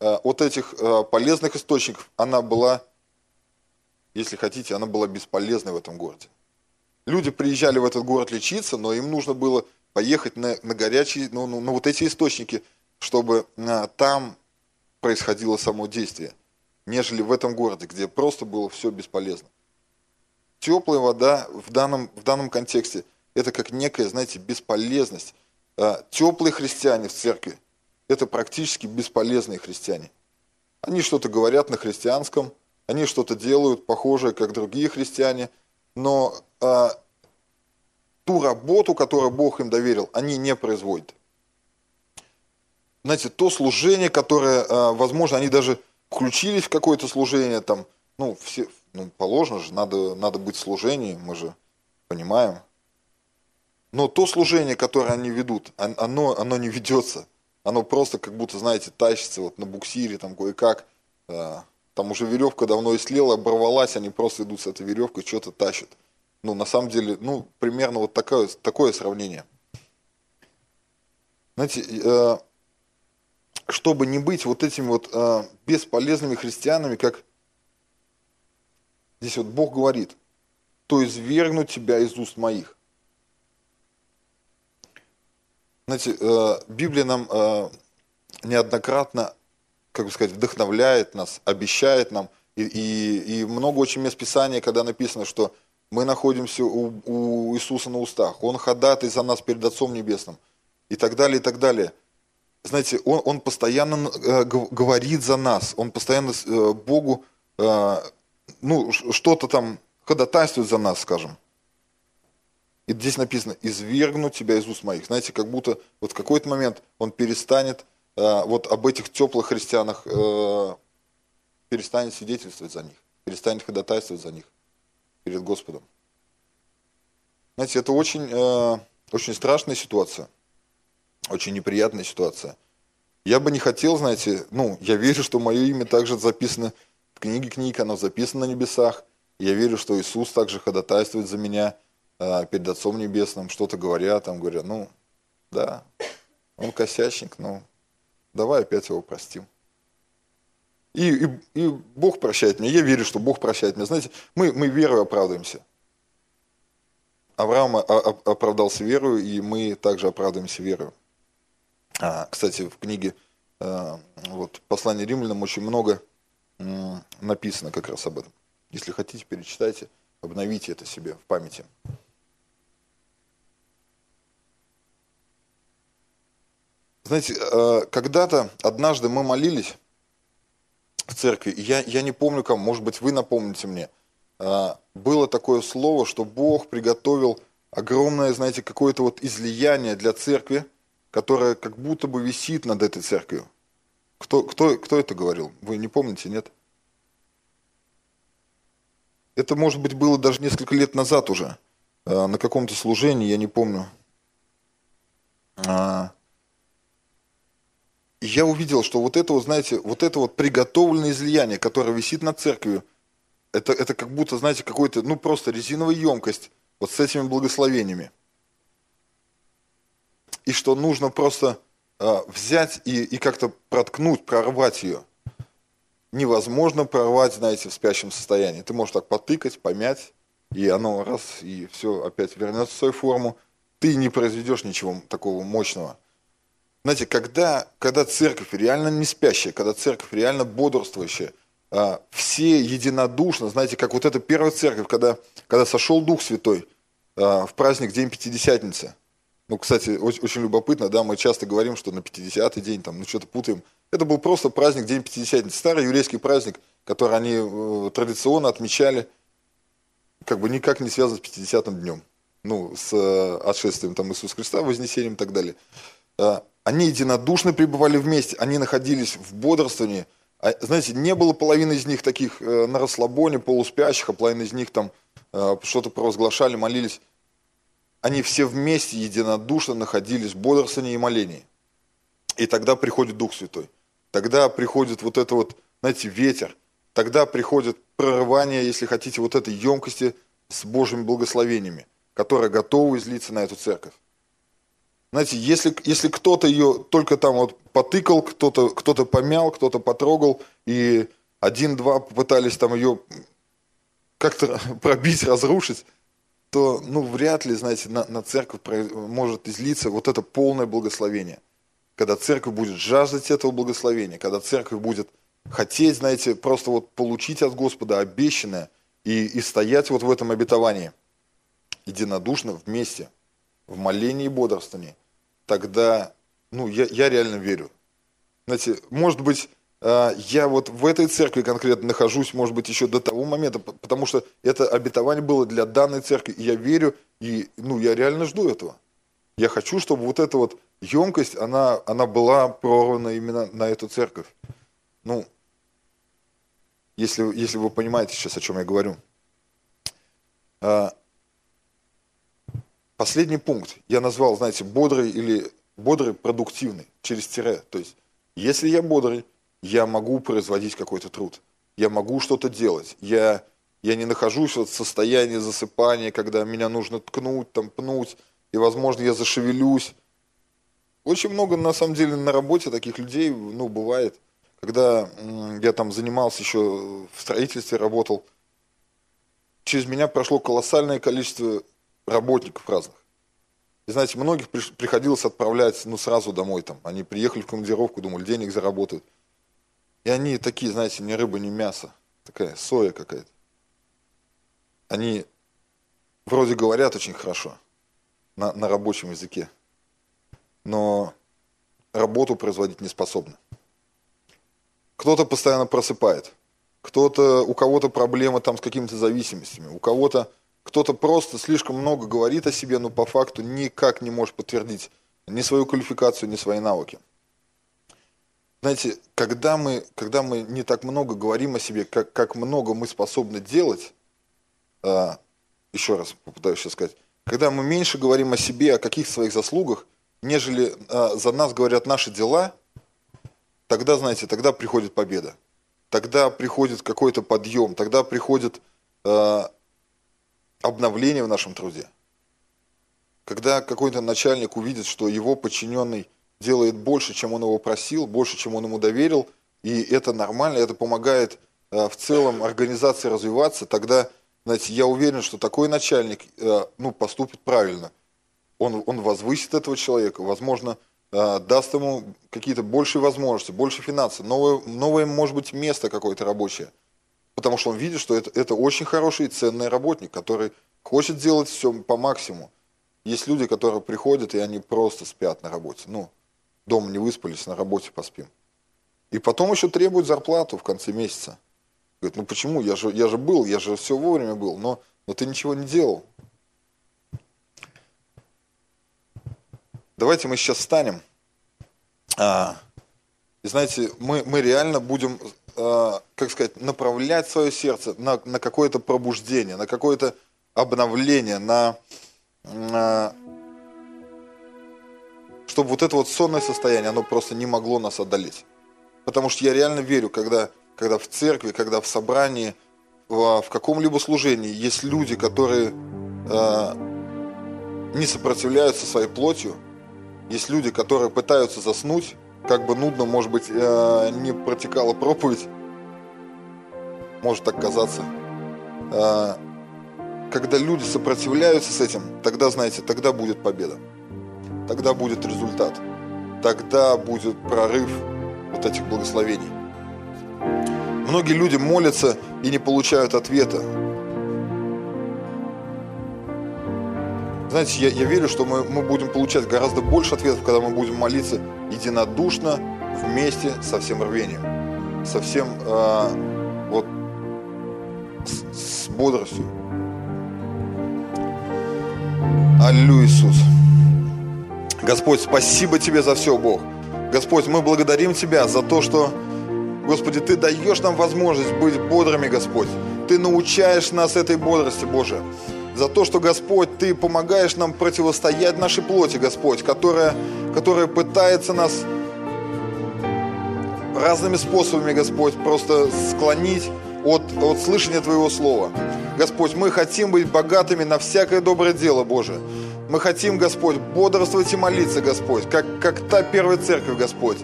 [SPEAKER 1] э, вот этих э, полезных источников, она была, если хотите, она была бесполезной в этом городе. Люди приезжали в этот город лечиться, но им нужно было поехать на, на горячие, ну, ну, на вот эти источники, чтобы а, там происходило само действие, нежели в этом городе, где просто было все бесполезно. Теплая вода в данном, в данном контексте – это как некая, знаете, бесполезность. А, теплые христиане в церкви – это практически бесполезные христиане. Они что-то говорят на христианском, они что-то делают похожее, как другие христиане, но а, ту работу, которую Бог им доверил, они не производят. Знаете, то служение, которое, а, возможно, они даже включились в какое-то служение, там, ну, все, ну, положено же, надо, надо быть в служении, мы же понимаем. Но то служение, которое они ведут, оно, оно не ведется. Оно просто как будто, знаете, тащится вот на буксире там кое-как. А, там уже веревка давно истлела, оборвалась, они просто идут с этой веревкой, что-то тащат. Ну, на самом деле, ну, примерно вот такое, такое сравнение. Знаете, э, чтобы не быть вот этими вот э, бесполезными христианами, как здесь вот Бог говорит, то извергну тебя из уст моих. Знаете, э, Библия нам неоднократно, как бы сказать, вдохновляет нас, обещает нам, и, и, и много очень мест Писания, когда написано, что мы находимся у, у Иисуса на устах, Он ходатай за нас перед Отцом Небесным, и так далее, и так далее. Знаете, Он, он постоянно э, говорит за нас, Он постоянно э, Богу, э, ну, что-то там ходатайствует за нас, скажем. И здесь написано, извергну тебя из уст моих. Знаете, как будто вот в какой-то момент он перестанет Э, вот об этих теплых христианах э, перестанет свидетельствовать за них, перестанет ходатайствовать за них перед Господом. Знаете, это очень, э, очень страшная ситуация, очень неприятная ситуация. Я бы не хотел, знаете, ну, я верю, что мое имя также записано в книге книг, оно записано на небесах. Я верю, что Иисус также ходатайствует за меня перед Отцом Небесным, что-то говоря, там говорят, ну, да, он косячник, но давай опять его простим. И, и, и Бог прощает меня. Я верю, что Бог прощает меня. Знаете, мы, мы верой оправдываемся. Авраам оправдался верою, и мы также оправдываемся верою. А, кстати, в книге а, вот, «Послание римлянам» очень много написано как раз об этом. Если хотите, перечитайте, обновите это себе в памяти. Знаете, э, когда-то, однажды мы молились в церкви, я, я не помню кому, может быть, вы напомните мне, э, было такое слово, что Бог приготовил огромное, знаете, какое-то вот излияние для церкви, которое как будто бы висит над этой церковью. Кто, кто, кто это говорил? Вы не помните, нет? Это, может быть, было даже несколько лет назад уже, э, на каком-то служении, я не помню. Я увидел, что вот это вот, знаете, вот это вот приготовленное излияние, которое висит над церковью, это, это как будто, знаете, какой-то, ну просто резиновая емкость вот с этими благословениями. И что нужно просто э, взять и, и как-то проткнуть, прорвать ее. Невозможно прорвать, знаете, в спящем состоянии. Ты можешь так потыкать, помять, и оно раз, и все опять вернется в свою форму. Ты не произведешь ничего такого мощного. Знаете, когда, когда церковь реально не спящая, когда церковь реально бодрствующая, а, все единодушно, знаете, как вот эта первая церковь, когда, когда сошел Дух Святой а, в праздник День Пятидесятницы. Ну, кстати, очень, очень любопытно, да, мы часто говорим, что на 50-й день, там, ну, что-то путаем. Это был просто праздник День Пятидесятницы, старый еврейский праздник, который они э, традиционно отмечали, как бы никак не связан с 50-м днем, ну, с э, отшествием там Иисуса Христа, вознесением и так далее. Они единодушно пребывали вместе, они находились в бодрствовании. А, знаете, не было половины из них таких э, на расслабоне, полуспящих, а половина из них там э, что-то провозглашали, молились. Они все вместе единодушно находились в бодрствовании и молении. И тогда приходит Дух Святой. Тогда приходит вот это вот, знаете, ветер. Тогда приходит прорывание, если хотите, вот этой емкости с Божьими благословениями, которая готова излиться на эту церковь. Знаете, если, если кто-то ее только там вот потыкал, кто-то кто помял, кто-то потрогал, и один-два попытались там ее как-то пробить, разрушить, то, ну, вряд ли, знаете, на, на церковь может излиться вот это полное благословение. Когда церковь будет жаждать этого благословения, когда церковь будет хотеть, знаете, просто вот получить от Господа обещанное и, и стоять вот в этом обетовании единодушно вместе – в молении и бодрствовании, тогда, ну, я, я реально верю. Знаете, может быть, а, я вот в этой церкви конкретно нахожусь, может быть, еще до того момента, потому что это обетование было для данной церкви, и я верю, и, ну, я реально жду этого. Я хочу, чтобы вот эта вот емкость, она, она была прорвана именно на эту церковь. Ну, если, если вы понимаете сейчас, о чем я говорю. А, Последний пункт я назвал, знаете, бодрый или бодрый, продуктивный, через тире. То есть, если я бодрый, я могу производить какой-то труд. Я могу что-то делать. Я, я не нахожусь вот в состоянии засыпания, когда меня нужно ткнуть, там, пнуть, и, возможно, я зашевелюсь. Очень много, на самом деле, на работе таких людей, ну, бывает. Когда я там занимался еще в строительстве, работал, через меня прошло колоссальное количество работников разных. И знаете, многих приходилось отправлять, ну, сразу домой там. Они приехали в командировку, думали, денег заработают. И они такие, знаете, ни рыба, ни мясо. Такая соя какая-то. Они вроде говорят очень хорошо на, на рабочем языке, но работу производить не способны. Кто-то постоянно просыпает, кто-то, у кого-то проблемы там с какими-то зависимостями, у кого-то кто-то просто слишком много говорит о себе, но по факту никак не может подтвердить ни свою квалификацию, ни свои навыки. Знаете, когда мы, когда мы не так много говорим о себе, как, как много мы способны делать, э, еще раз попытаюсь сейчас сказать, когда мы меньше говорим о себе, о каких своих заслугах, нежели э, за нас говорят наши дела, тогда, знаете, тогда приходит победа. Тогда приходит какой-то подъем, тогда приходит э, обновление в нашем труде. Когда какой-то начальник увидит, что его подчиненный делает больше, чем он его просил, больше, чем он ему доверил, и это нормально, это помогает э, в целом организации развиваться, тогда, знаете, я уверен, что такой начальник э, ну, поступит правильно. Он, он возвысит этого человека, возможно, э, даст ему какие-то большие возможности, больше финансов, новое, новое может быть, место какое-то рабочее – потому что он видит, что это, это очень хороший и ценный работник, который хочет делать все по максимуму. Есть люди, которые приходят, и они просто спят на работе. Ну, дома не выспались, на работе поспим. И потом еще требуют зарплату в конце месяца. Говорит, ну почему? Я же, я же был, я же все вовремя был, но, но ты ничего не делал. Давайте мы сейчас встанем. А, и знаете, мы, мы реально будем как сказать, направлять свое сердце на, на какое-то пробуждение, на какое-то обновление, на, на чтобы вот это вот сонное состояние, оно просто не могло нас одолеть. Потому что я реально верю, когда, когда в церкви, когда в собрании, в, в каком-либо служении есть люди, которые э, не сопротивляются своей плотью, есть люди, которые пытаются заснуть, как бы нудно, может быть, э, не протекала проповедь, может так казаться. Э, когда люди сопротивляются с этим, тогда, знаете, тогда будет победа. Тогда будет результат. Тогда будет прорыв вот этих благословений. Многие люди молятся и не получают ответа. Знаете, я, я верю, что мы, мы будем получать гораздо больше ответов, когда мы будем молиться единодушно, вместе, со всем рвением, со всем э, вот с, с бодростью. Аллилуйя, Иисус. Господь, спасибо Тебе за все, Бог. Господь, мы благодарим Тебя за то, что, Господи, Ты даешь нам возможность быть бодрыми, Господь. Ты научаешь нас этой бодрости, Боже за то, что, Господь, Ты помогаешь нам противостоять нашей плоти, Господь, которая, которая пытается нас разными способами, Господь, просто склонить от, от слышания Твоего Слова. Господь, мы хотим быть богатыми на всякое доброе дело, Боже. Мы хотим, Господь, бодрствовать и молиться, Господь, как, как та первая церковь, Господь,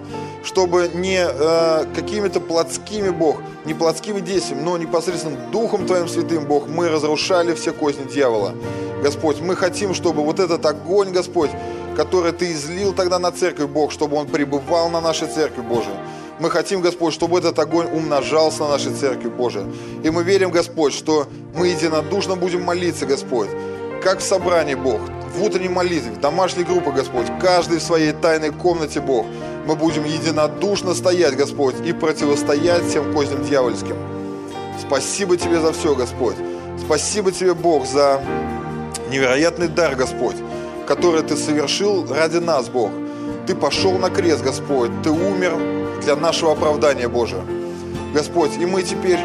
[SPEAKER 1] чтобы не э, какими-то плотскими, Бог, не плотскими действиями, но непосредственно Духом Твоим Святым, Бог, мы разрушали все козни дьявола. Господь, мы хотим, чтобы вот этот огонь, Господь, который Ты излил тогда на церковь, Бог, чтобы он пребывал на нашей церкви, Боже. Мы хотим, Господь, чтобы этот огонь умножался на нашей церкви, Боже. И мы верим, Господь, что мы единодушно будем молиться, Господь, как в собрании, Бог, в утренней молитве, в домашней группе, Господь, каждый в своей тайной комнате, Бог, мы будем единодушно стоять, Господь, и противостоять всем козням дьявольским. Спасибо Тебе за все, Господь. Спасибо Тебе, Бог, за невероятный дар, Господь, который Ты совершил ради нас, Бог. Ты пошел на крест, Господь, Ты умер для нашего оправдания, Боже. Господь, и мы теперь,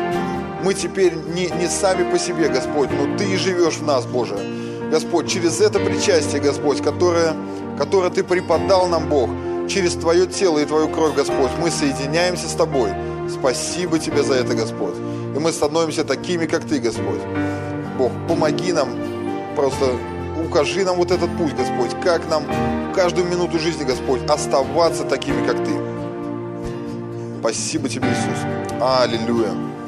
[SPEAKER 1] мы теперь не, не сами по себе, Господь, но Ты и живешь в нас, Боже. Господь, через это причастие, Господь, которое, которое Ты преподал нам, Бог, через Твое тело и Твою кровь, Господь, мы соединяемся с Тобой. Спасибо Тебе за это, Господь. И мы становимся такими, как Ты, Господь. Бог, помоги нам, просто укажи нам вот этот путь, Господь, как нам каждую минуту жизни, Господь, оставаться такими, как Ты. Спасибо Тебе, Иисус. Аллилуйя.